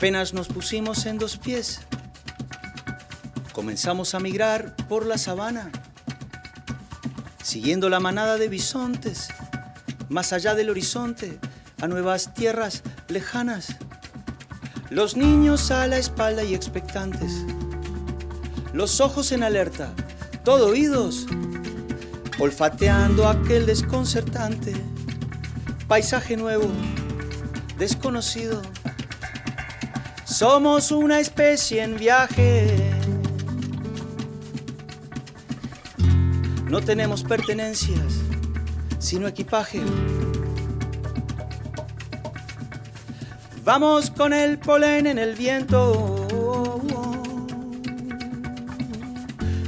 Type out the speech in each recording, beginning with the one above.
Apenas nos pusimos en dos pies, comenzamos a migrar por la sabana, siguiendo la manada de bisontes, más allá del horizonte, a nuevas tierras lejanas. Los niños a la espalda y expectantes, los ojos en alerta, todo oídos, olfateando aquel desconcertante paisaje nuevo, desconocido. Somos una especie en viaje. No tenemos pertenencias, sino equipaje. Vamos con el polen en el viento.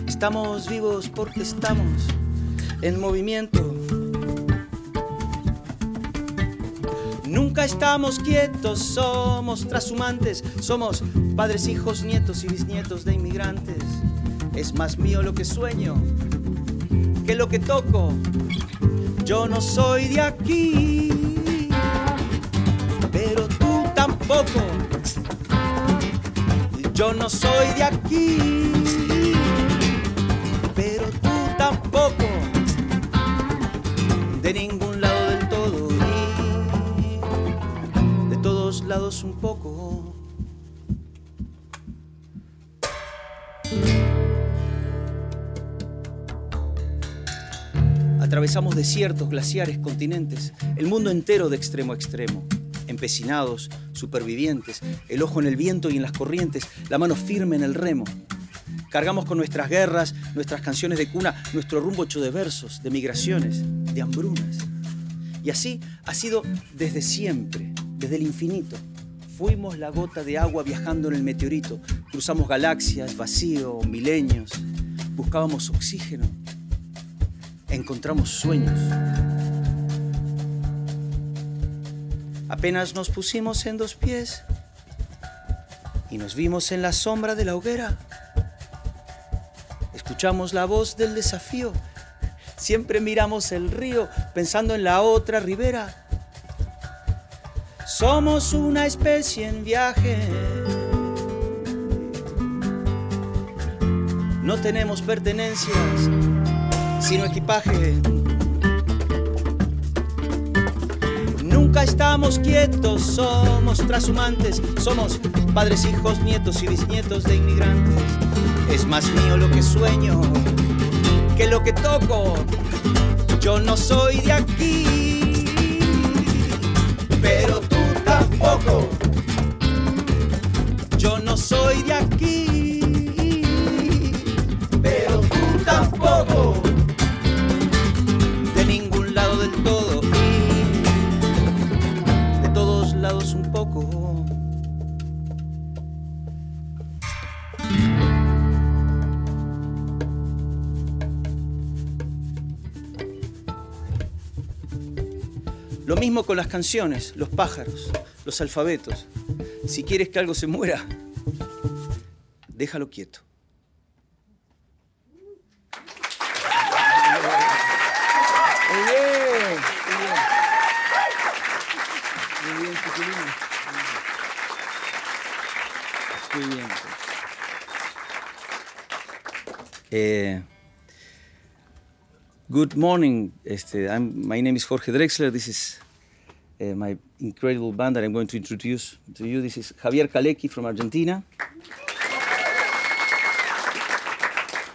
Estamos vivos porque estamos en movimiento. Nunca estamos quietos, somos trashumantes, somos padres, hijos, nietos y bisnietos de inmigrantes. Es más mío lo que sueño que lo que toco. Yo no soy de aquí, pero tú tampoco. Yo no soy de aquí, pero tú tampoco. De ningún un poco. Atravesamos desiertos, glaciares, continentes, el mundo entero de extremo a extremo. Empecinados, supervivientes, el ojo en el viento y en las corrientes, la mano firme en el remo. Cargamos con nuestras guerras, nuestras canciones de cuna, nuestro rumbo hecho de versos, de migraciones, de hambrunas. Y así ha sido desde siempre, desde el infinito. Fuimos la gota de agua viajando en el meteorito. Cruzamos galaxias, vacío, milenios. Buscábamos oxígeno. Encontramos sueños. Apenas nos pusimos en dos pies y nos vimos en la sombra de la hoguera. Escuchamos la voz del desafío. Siempre miramos el río pensando en la otra ribera. Somos una especie en viaje. No tenemos pertenencias, sino equipaje. Nunca estamos quietos, somos trashumantes, somos padres, hijos, nietos y bisnietos de inmigrantes. Es más mío lo que sueño que lo que toco. Yo no soy de aquí, pero Yo no soy de aquí, Lo mismo con las canciones, los pájaros, los alfabetos. Si quieres que algo se muera, déjalo quieto. Muy bien, muy bien. Muy bien, chiquilín. Muy bien. Eh, good morning. Este, I'm, my name is Jorge Drexler. This is uh, my incredible band that I'm going to introduce to you. This is Javier Kalecki from Argentina.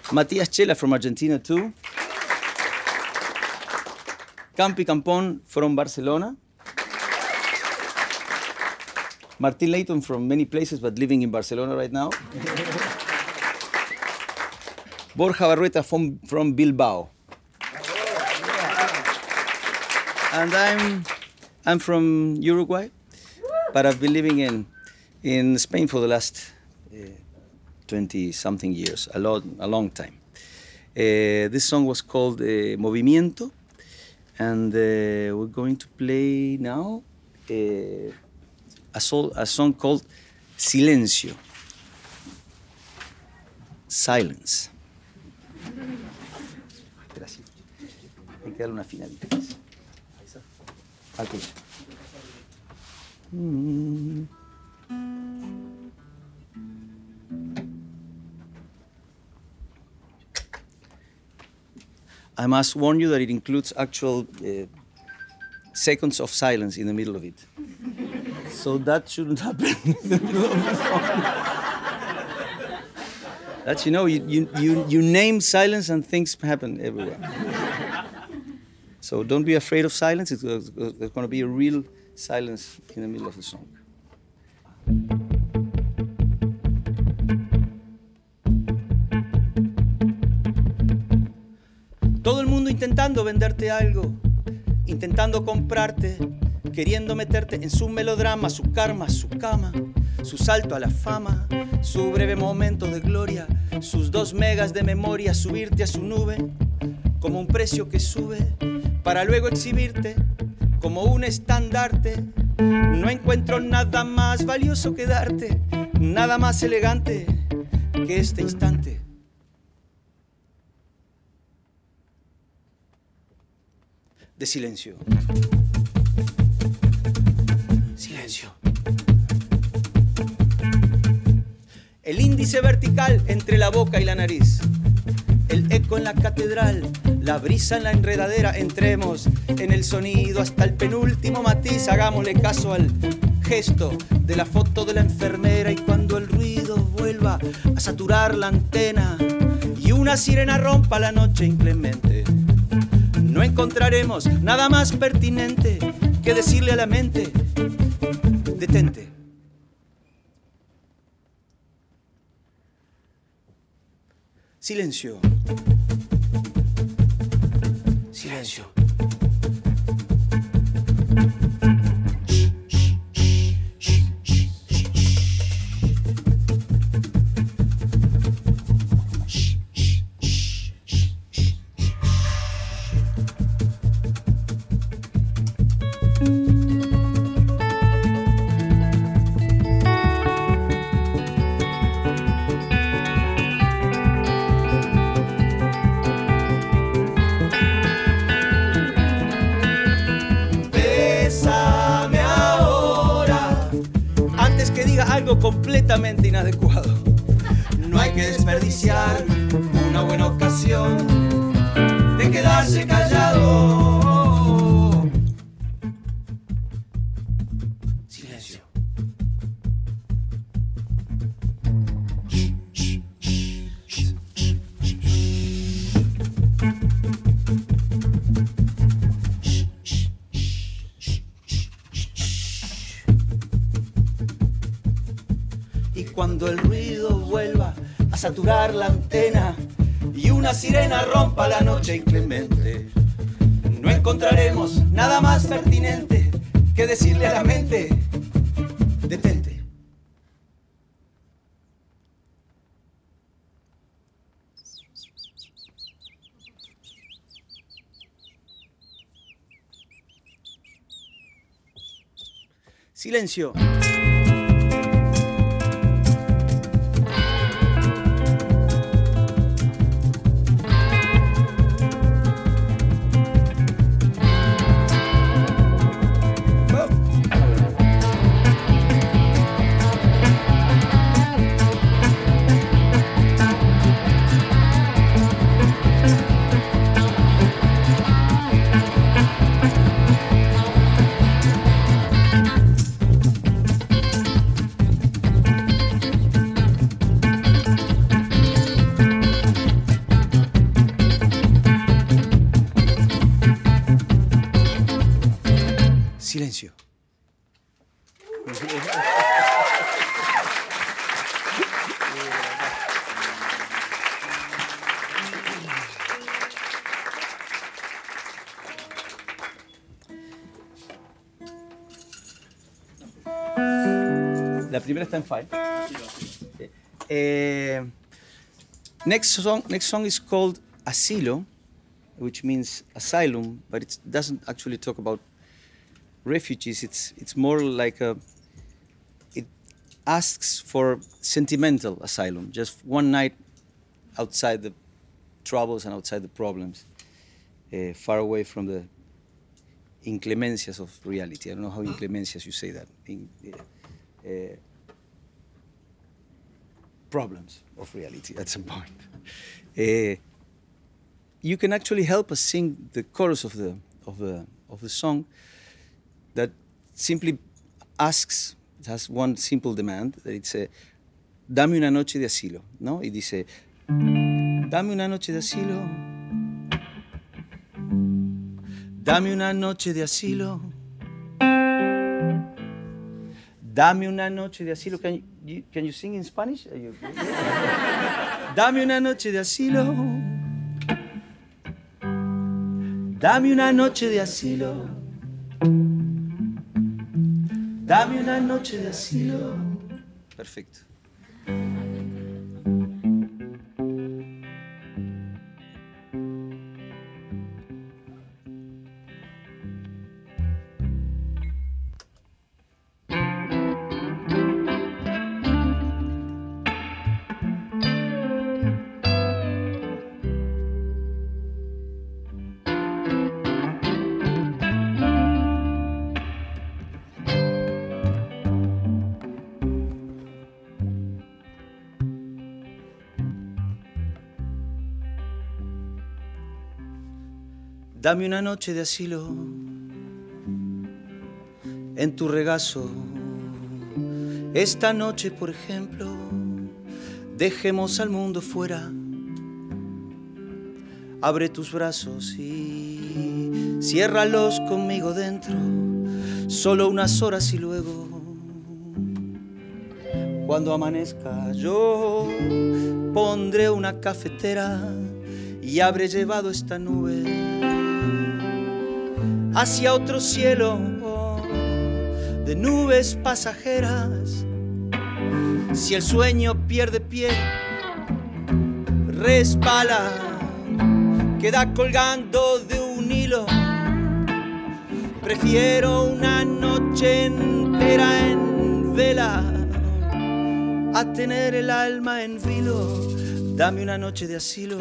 Matías Chela from Argentina too. Campi Campón from Barcelona. Martin Layton from many places but living in Barcelona right now. Borja Barrueta from, from Bilbao. And I'm, I'm from Uruguay, but I've been living in, in Spain for the last 20 something years, a, lot, a long time. Uh, this song was called uh, Movimiento, and uh, we're going to play now a, sol- a song called Silencio. Silence. Hay que darle una finalidad. Aquí. Mm. I must warn you that it includes actual uh, seconds of silence in the middle of it. so that shouldn't happen in the middle of the song. That's, you know, you, you, you, you name silence and things happen everywhere. So don't be afraid of silence. It's, it's going to be a real silence in the middle of the song. Todo el mundo intentando venderte algo, intentando comprarte, queriendo meterte en su melodrama, su karma, su cama, su salto a la fama, su breve momento de gloria, sus dos megas de memoria, subirte a su nube como un precio que sube para luego exhibirte como un estandarte. No encuentro nada más valioso que darte, nada más elegante que este instante. de silencio. Silencio. El índice vertical entre la boca y la nariz. El eco en la catedral, la brisa en la enredadera. Entremos en el sonido hasta el penúltimo matiz. Hagámosle caso al gesto de la foto de la enfermera y cuando el ruido vuelva a saturar la antena y una sirena rompa la noche inclemente no encontraremos nada más pertinente que decirle a la mente, detente. Silencio. Silencio. completamente saturar la antena y una sirena rompa la noche inclemente. No encontraremos nada más pertinente que decirle a la mente, detente. Silencio. En five. Eh, next song, next song is called Asilo, which means asylum, but it doesn't actually talk about refugees. It's it's more like a. It asks for sentimental asylum, just one night outside the troubles and outside the problems, uh, far away from the inclemencias of reality. I don't know how inclemencias you say that. In, uh, problems of reality at some point. Uh, you can actually help us sing the chorus of the of the of the song that simply asks it has one simple demand that it's a dame una noche de asilo, ¿no? Y dice dame una noche de asilo. Dame una noche de asilo. Dame una noche de asilo. Can you, can you sing in Spanish? You... Dame una noche de asilo. Dame una noche de asilo. Dame una noche de asilo. Perfecto. Dame una noche de asilo en tu regazo. Esta noche, por ejemplo, dejemos al mundo fuera. Abre tus brazos y ciérralos conmigo dentro. Solo unas horas y luego, cuando amanezca, yo pondré una cafetera y habré llevado esta nube hacia otro cielo de nubes pasajeras. Si el sueño pierde pie, resbala, queda colgando de un hilo. Prefiero una noche entera en vela a tener el alma en vilo. Dame una noche de asilo.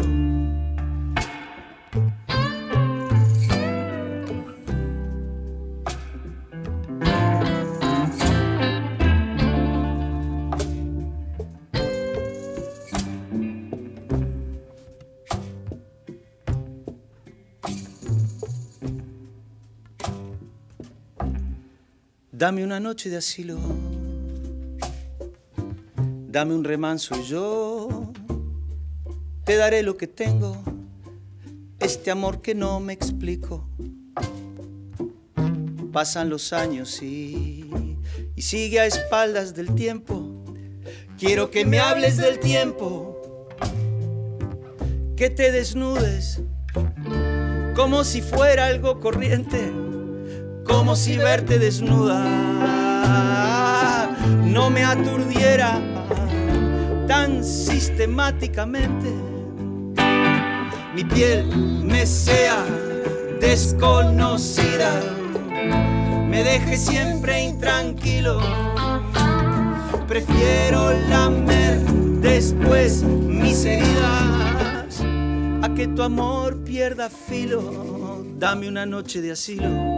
Dame una noche de asilo, dame un remanso y yo te daré lo que tengo, este amor que no me explico. Pasan los años y, y sigue a espaldas del tiempo. Quiero que me hables del tiempo, que te desnudes como si fuera algo corriente como si verte desnuda no me aturdiera tan sistemáticamente. Mi piel me sea desconocida, me deje siempre intranquilo. Prefiero lamer después mis heridas a que tu amor pierda filo. Dame una noche de asilo.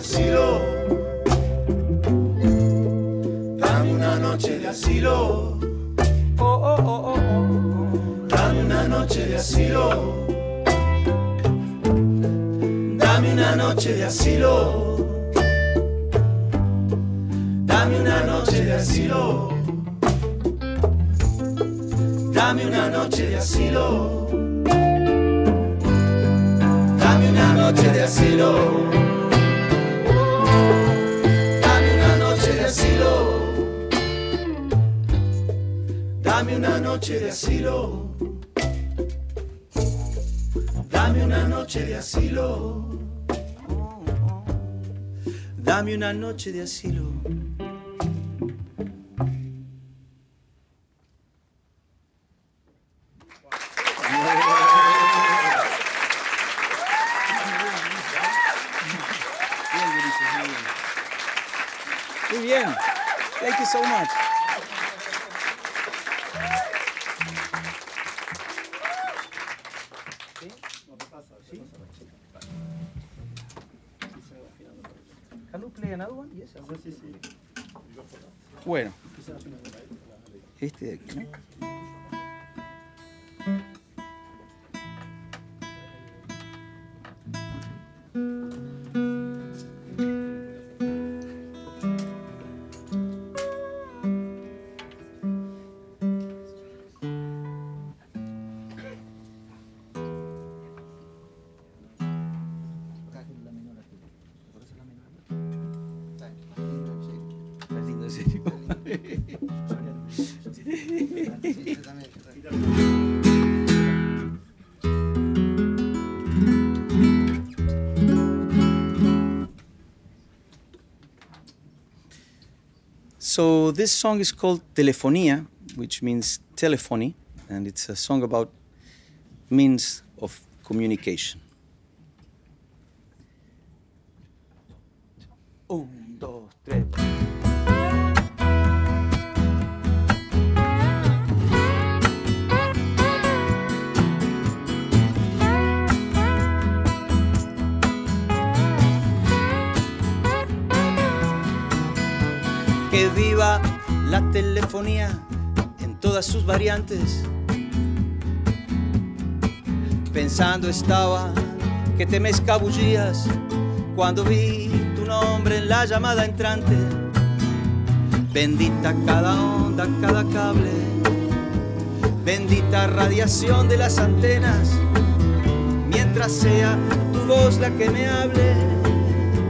Asilo. Dame una noche de asilo. Oh, oh, oh, oh, Dame una noche de asilo. Dame una noche de asilo. Dame una noche de asilo. Dame una noche de asilo. Dame una noche de asilo. Dame una noche de asilo. Dame una noche de asilo. dame una noche de asilo. Muy bien. Thank you so much. Bueno. Este de aquí, ¿no? So this song is called Telefonía, which means telephony, and it's a song about means of communication. Un, dos, tres. La telefonía en todas sus variantes. Pensando estaba que te me escabullías cuando vi tu nombre en la llamada entrante. Bendita cada onda, cada cable. Bendita radiación de las antenas. Mientras sea tu voz la que me hable,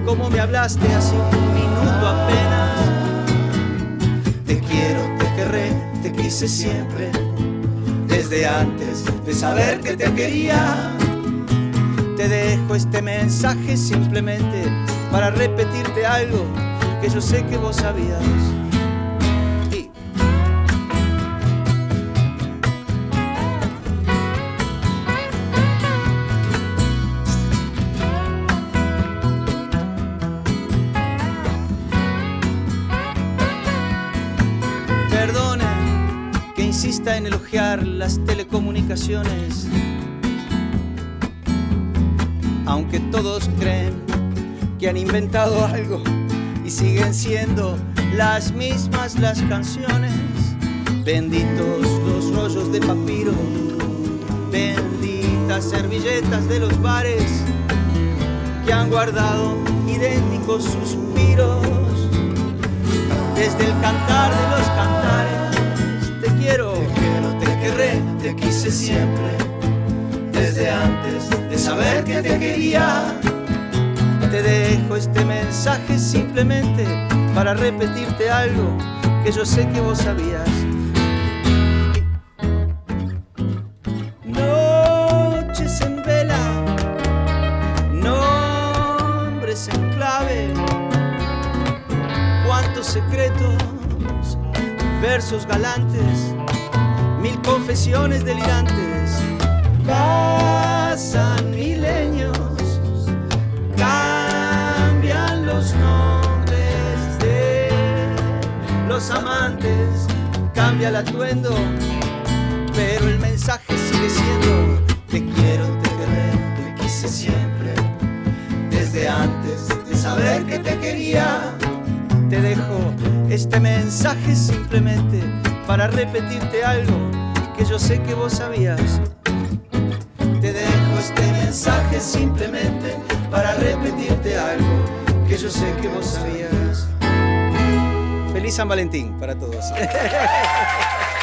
como me hablaste hace un minuto apenas. Te quiero, te querré, te quise siempre. Desde antes de saber que te quería. Te dejo este mensaje simplemente para repetirte algo que yo sé que vos sabías. Insista en elogiar las telecomunicaciones aunque todos creen que han inventado algo y siguen siendo las mismas las canciones. Benditos los rollos de papiro, benditas servilletas de los bares que han guardado idénticos suspiros desde el cantar de los cantares. Te quise siempre. Desde antes de saber que te quería. Te dejo este mensaje simplemente para repetirte algo que yo sé que vos sabías. Noches en vela, nombres en clave, cuántos secretos, versos galantes, confesiones delirantes. Pasan milenios cambian los nombres de los amantes, cambia el atuendo, pero el mensaje sigue siendo te quiero, te querré, te quise siempre, Desde antes de saber que te quería. te dejo este mensaje simplemente para repetirte algo que yo sé que vos sabías. Te dejo este mensaje simplemente para repetirte algo que yo sé que vos sabías. Feliz San Valentín para todos.